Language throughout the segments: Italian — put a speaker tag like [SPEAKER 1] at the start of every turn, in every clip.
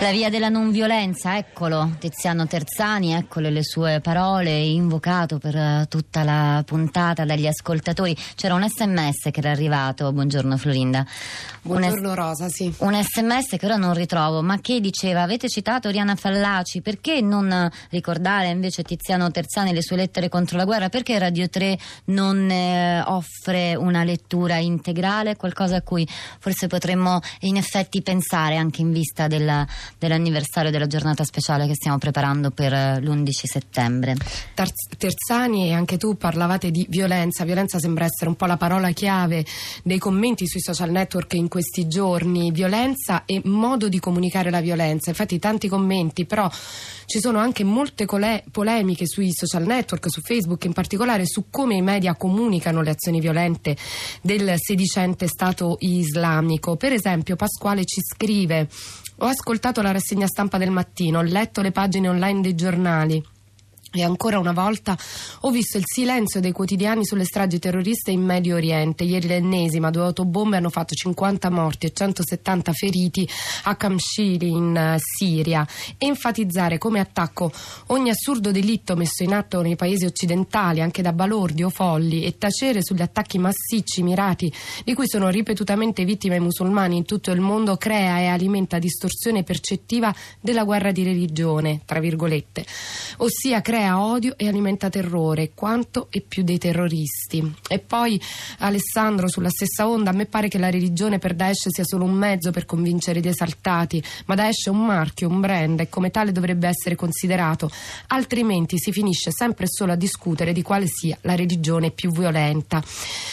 [SPEAKER 1] La via della non violenza, eccolo, Tiziano Terzani, eccole le sue parole, invocato per eh, tutta la puntata dagli ascoltatori. C'era un sms che era arrivato, buongiorno Florinda.
[SPEAKER 2] Buongiorno Rosa, sì.
[SPEAKER 1] Un sms che ora non ritrovo, ma che diceva, avete citato Oriana Fallaci, perché non ricordare invece Tiziano Terzani le sue lettere contro la guerra? Perché Radio 3 non eh, offre una lettura integrale, qualcosa a cui forse potremmo in effetti pensare anche in vista della dell'anniversario della giornata speciale che stiamo preparando per eh, l'11 settembre.
[SPEAKER 2] Terzani e anche tu parlavate di violenza. Violenza sembra essere un po' la parola chiave dei commenti sui social network in questi giorni. Violenza e modo di comunicare la violenza. Infatti tanti commenti, però ci sono anche molte cole- polemiche sui social network, su Facebook in particolare, su come i media comunicano le azioni violente del sedicente Stato islamico. Per esempio Pasquale ci scrive ho ascoltato la rassegna stampa del mattino, ho letto le pagine online dei giornali. E ancora una volta ho visto il silenzio dei quotidiani sulle stragi terroriste in Medio Oriente. Ieri l'ennesima, due autobombe hanno fatto 50 morti e 170 feriti a Kamshiri in uh, Siria. Enfatizzare come attacco ogni assurdo delitto messo in atto nei paesi occidentali, anche da balordi o folli, e tacere sugli attacchi massicci mirati di cui sono ripetutamente vittime i musulmani in tutto il mondo crea e alimenta distorsione percettiva della guerra di religione, tra virgolette. Ossia crea crea odio e alimenta terrore, quanto e più dei terroristi. E poi Alessandro, sulla stessa onda, a me pare che la religione per Daesh sia solo un mezzo per convincere gli esaltati, ma Daesh è un marchio, un brand e come tale dovrebbe essere considerato, altrimenti si finisce sempre solo a discutere di quale sia la religione più violenta.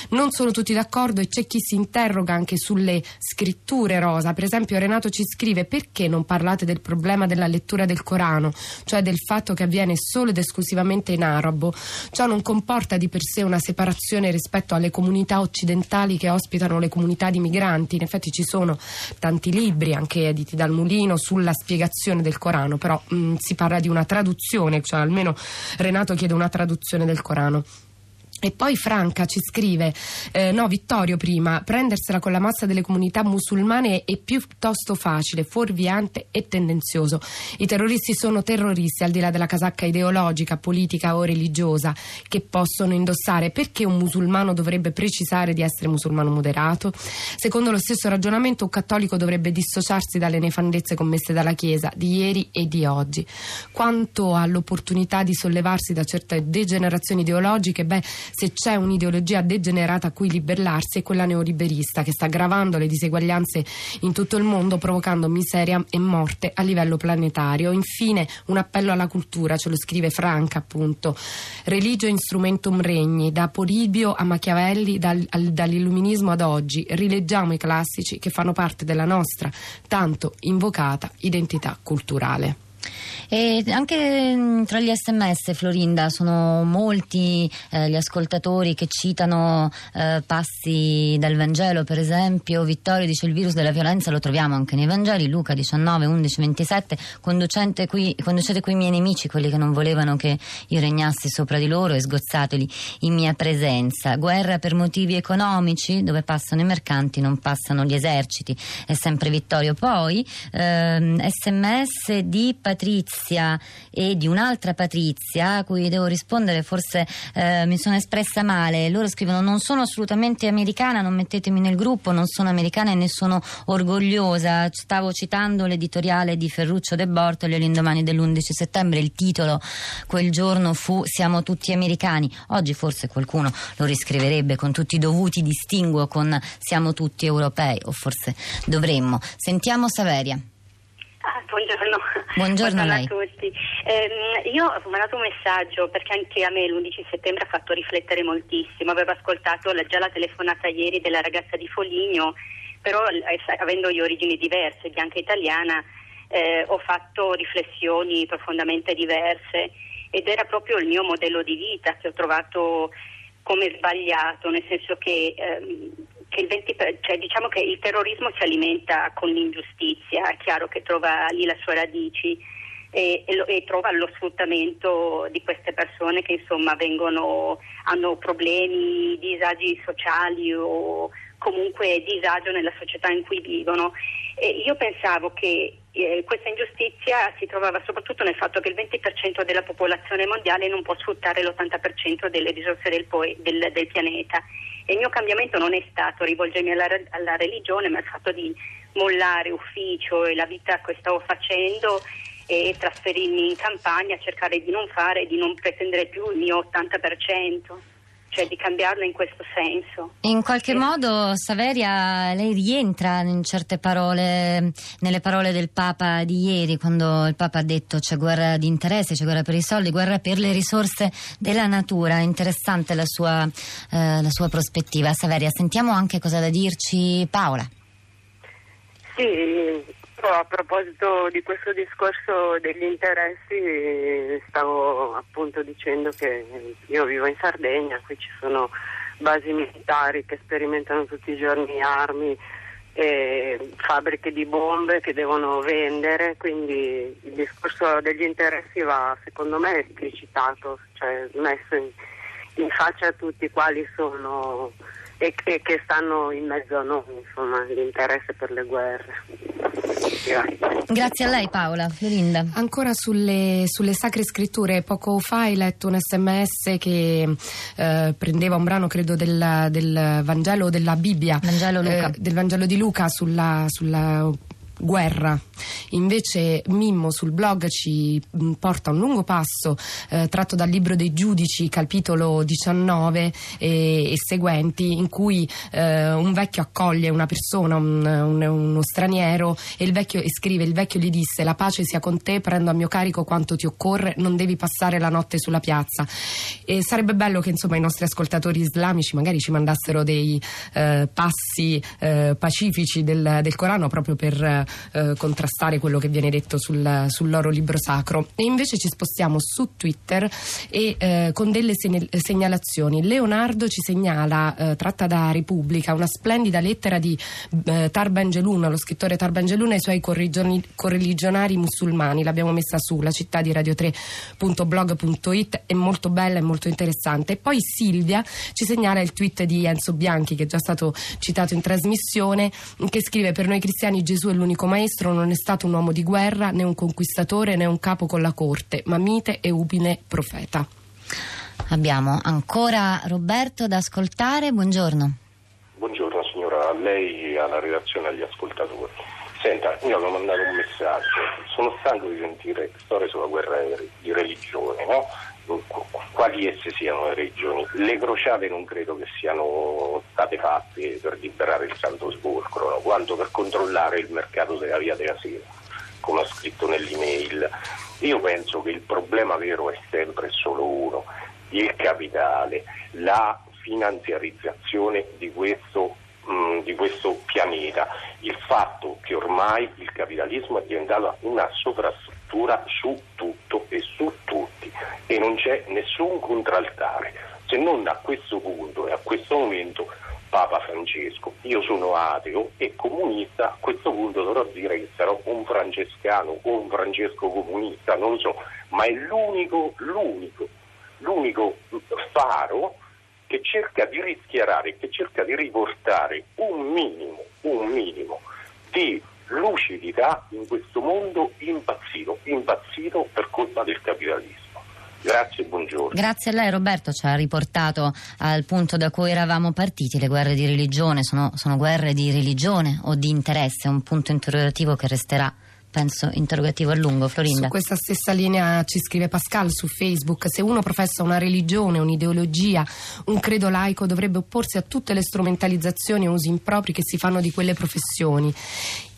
[SPEAKER 2] Non sono tutti d'accordo e c'è chi si interroga anche sulle scritture rosa. Per esempio Renato ci scrive perché non parlate del problema della lettura del Corano, cioè del fatto che avviene solo ed esclusivamente in arabo. Ciò non comporta di per sé una separazione rispetto alle comunità occidentali che ospitano le comunità di migranti. In effetti ci sono tanti libri, anche editi dal Mulino, sulla spiegazione del Corano, però mh, mm, si parla di una traduzione, cioè almeno Renato chiede una traduzione del Corano. E poi Franca ci scrive, eh, no Vittorio prima, prendersela con la massa delle comunità musulmane è piuttosto facile, fuorviante e tendenzioso. I terroristi sono terroristi al di là della casacca ideologica, politica o religiosa che possono indossare. Perché un musulmano dovrebbe precisare di essere musulmano moderato? Secondo lo stesso ragionamento un cattolico dovrebbe dissociarsi dalle nefandezze commesse dalla Chiesa di ieri e di oggi. Quanto all'opportunità di sollevarsi da certe degenerazioni ideologiche, beh, se c'è un'ideologia degenerata a cui liberarsi è quella neoliberista che sta aggravando le diseguaglianze in tutto il mondo provocando miseria e morte a livello planetario. Infine un appello alla cultura, ce lo scrive Franca appunto. Religio instrumentum regni, da Polibio a Machiavelli, dal, al, dall'illuminismo ad oggi. Rileggiamo i classici che fanno parte della nostra tanto invocata identità culturale.
[SPEAKER 1] E anche mm, tra gli sms, Florinda, sono molti eh, gli ascoltatori che citano eh, passi dal Vangelo, per esempio Vittorio dice il virus della violenza lo troviamo anche nei Vangeli, Luca 19, 11, 27, conducete qui, conducete qui i miei nemici, quelli che non volevano che io regnassi sopra di loro e sgozzateli in mia presenza. Guerra per motivi economici, dove passano i mercanti non passano gli eserciti, è sempre Vittorio. Poi ehm, sms di Patrizia Patrizia e di un'altra Patrizia a cui devo rispondere, forse eh, mi sono espressa male. Loro scrivono: Non sono assolutamente americana, non mettetemi nel gruppo, non sono americana e ne sono orgogliosa. Stavo citando l'editoriale di Ferruccio De Bortoli all'indomani dell'11 settembre. Il titolo quel giorno fu Siamo tutti americani. Oggi forse qualcuno lo riscriverebbe con tutti i dovuti distinguo con Siamo tutti europei, o forse dovremmo. Sentiamo Saveria.
[SPEAKER 3] Ah, buongiorno.
[SPEAKER 1] Buongiorno,
[SPEAKER 3] buongiorno
[SPEAKER 1] a
[SPEAKER 3] tutti. Eh, io ho mandato un messaggio perché anche a me l'11 settembre ha fatto riflettere moltissimo. Avevo ascoltato la, già la telefonata ieri della ragazza di Foligno, però eh, avendo io origini diverse, bianca e italiana, eh, ho fatto riflessioni profondamente diverse ed era proprio il mio modello di vita che ho trovato come sbagliato, nel senso che ehm, che il 20, cioè, diciamo che il terrorismo si alimenta con l'ingiustizia, è chiaro che trova lì le sue radici e, e, lo, e, trova lo sfruttamento di queste persone che insomma vengono, hanno problemi, disagi sociali o comunque disagio nella società in cui vivono. E io pensavo che eh, questa ingiustizia si trovava soprattutto nel fatto che il 20% della popolazione mondiale non può sfruttare l'80% delle risorse del, po- del, del pianeta. E il mio cambiamento non è stato rivolgermi alla, alla religione, ma il fatto di mollare ufficio e la vita che stavo facendo e trasferirmi in campagna, cercare di non fare, di non pretendere più il mio 80% cioè di cambiarlo in questo senso.
[SPEAKER 1] In qualche sì. modo, Saveria, lei rientra in certe parole, nelle parole del Papa di ieri, quando il Papa ha detto c'è guerra di interesse, c'è guerra per i soldi, guerra per le risorse della natura. Interessante la sua, eh, la sua prospettiva. Saveria, sentiamo anche cosa da dirci Paola.
[SPEAKER 4] Sì, a proposito di questo discorso degli interessi, stavo appunto dicendo che io vivo in Sardegna, qui ci sono basi militari che sperimentano tutti i giorni armi e fabbriche di bombe che devono vendere, quindi il discorso degli interessi va secondo me esplicitato, cioè messo in, in faccia a tutti quali sono e che, che, stanno in mezzo a noi, insomma, l'interesse per le guerre.
[SPEAKER 1] Grazie a lei Paola, Florinda.
[SPEAKER 2] Ancora sulle, sulle, sacre scritture, poco fa hai letto un sms che eh, prendeva un brano credo del, del Vangelo della Bibbia,
[SPEAKER 1] Vangelo
[SPEAKER 2] eh, del Vangelo di Luca sulla, sulla guerra. Invece Mimmo sul blog ci mm, porta un lungo passo eh, tratto dal libro dei giudici, capitolo 19 e, e seguenti, in cui eh, un vecchio accoglie una persona, un, un, uno straniero, e, vecchio, e scrive: Il vecchio gli disse: La pace sia con te, prendo a mio carico quanto ti occorre, non devi passare la notte sulla piazza. E sarebbe bello che insomma i nostri ascoltatori islamici magari ci mandassero dei eh, passi eh, pacifici del, del Corano proprio per eh, contrastare quello che viene detto sul, loro libro sacro. E invece ci spostiamo su Twitter e eh, con delle segnalazioni. Leonardo ci segnala, eh, tratta da Repubblica, una splendida lettera di eh, Tarbangeluna, lo scrittore Tarbangeluna e i suoi correligionari musulmani. L'abbiamo messa su la città di radio3.blog.it, è molto bella e molto interessante. E poi Silvia ci segnala il tweet di Enzo Bianchi, che è già stato citato in trasmissione, che scrive per noi cristiani Gesù è l'unico l'unico maestro non è stato un uomo di guerra, né un conquistatore, né un capo con la corte, ma mite e ubile profeta.
[SPEAKER 1] Abbiamo ancora Roberto da ascoltare, buongiorno.
[SPEAKER 5] Buongiorno signora, a lei e alla redazione e agli ascoltatori. Senta, io avevo mandato un messaggio, sono stanco di sentire storie sulla guerra di religione, no? Quali esse siano le regioni. Le crociate non credo che siano state fatte per liberare il Santo Sepolcro, no? quanto per controllare il mercato della via della sera, come ho scritto nell'email. Io penso che il problema vero è sempre solo uno, il capitale, la finanziarizzazione di questo, mh, mm, di questo pianeta, il fatto che ormai il capitalismo è diventato una sovrastruttura su tutto e su tutti e non c'è nessun contraltare, se non a questo punto e a questo momento Papa Francesco. Io sono ateo e comunista, a questo punto dovrò dire che sarò un francescano o un francesco comunista, non lo so, ma è l'unico, l'unico, l'unico faro che cerca di rischiarare, che cerca di riportare un minimo, un minimo di lucidità in questo mondo impazzito, impazzito per colpa del capitalismo. Grazie buongiorno.
[SPEAKER 1] Grazie a lei Roberto, ci ha riportato al punto da cui eravamo partiti. Le guerre di religione sono, sono guerre di religione o di interesse, un punto interrogativo che resterà penso, interrogativo a lungo, Florinda.
[SPEAKER 2] Su questa stessa linea ci scrive Pascal su Facebook, se uno professa una religione, un'ideologia, un credo laico, dovrebbe opporsi a tutte le strumentalizzazioni e usi impropri che si fanno di quelle professioni.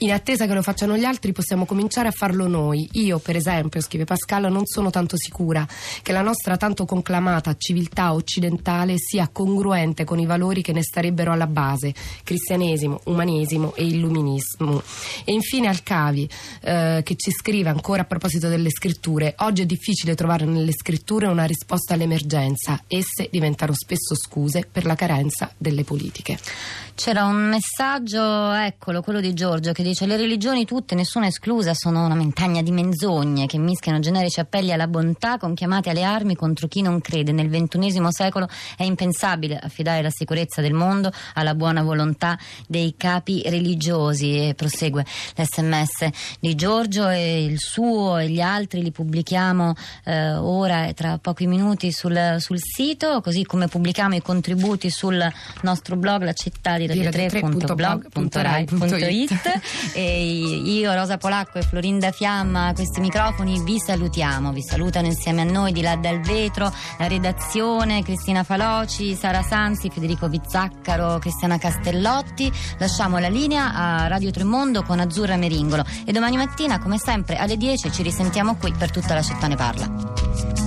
[SPEAKER 2] In attesa che lo facciano gli altri possiamo cominciare a farlo noi. Io, per esempio, scrive Pascal, non sono tanto sicura che la nostra tanto conclamata civiltà occidentale sia congruente con i valori che ne starebbero alla base, cristianesimo, umanesimo e illuminismo. E infine Alcavi, eh, che ci scrive ancora a proposito delle scritture, oggi è difficile trovare nelle scritture una risposta all'emergenza, esse diventano spesso scuse per la carenza delle politiche.
[SPEAKER 1] C'era un messaggio, eccolo, quello di Giorgio, che dice le religioni tutte, nessuna esclusa, sono una montagna di menzogne che mischiano generici appelli alla bontà con chiamate alle armi contro chi non crede. Nel XXI secolo è impensabile affidare la sicurezza del mondo alla buona volontà dei capi religiosi. E prosegue l'SMS di Giorgio e il suo e gli altri li pubblichiamo eh, ora e tra pochi minuti sul, sul, sito, così come pubblichiamo i contributi sul nostro blog la città di radio 3.blog.rai.it e io Rosa Polacco e Florinda Fiamma a questi microfoni vi salutiamo, vi salutano insieme a noi di là dal vetro la redazione Cristina Faloci, Sara Sanzi, Federico Vizzaccaro, Cristiana Castellotti, lasciamo la linea a Radio Tremondo con Azzurra Meringolo e domani mattina come sempre alle 10 ci risentiamo qui per tutta la città ne parla.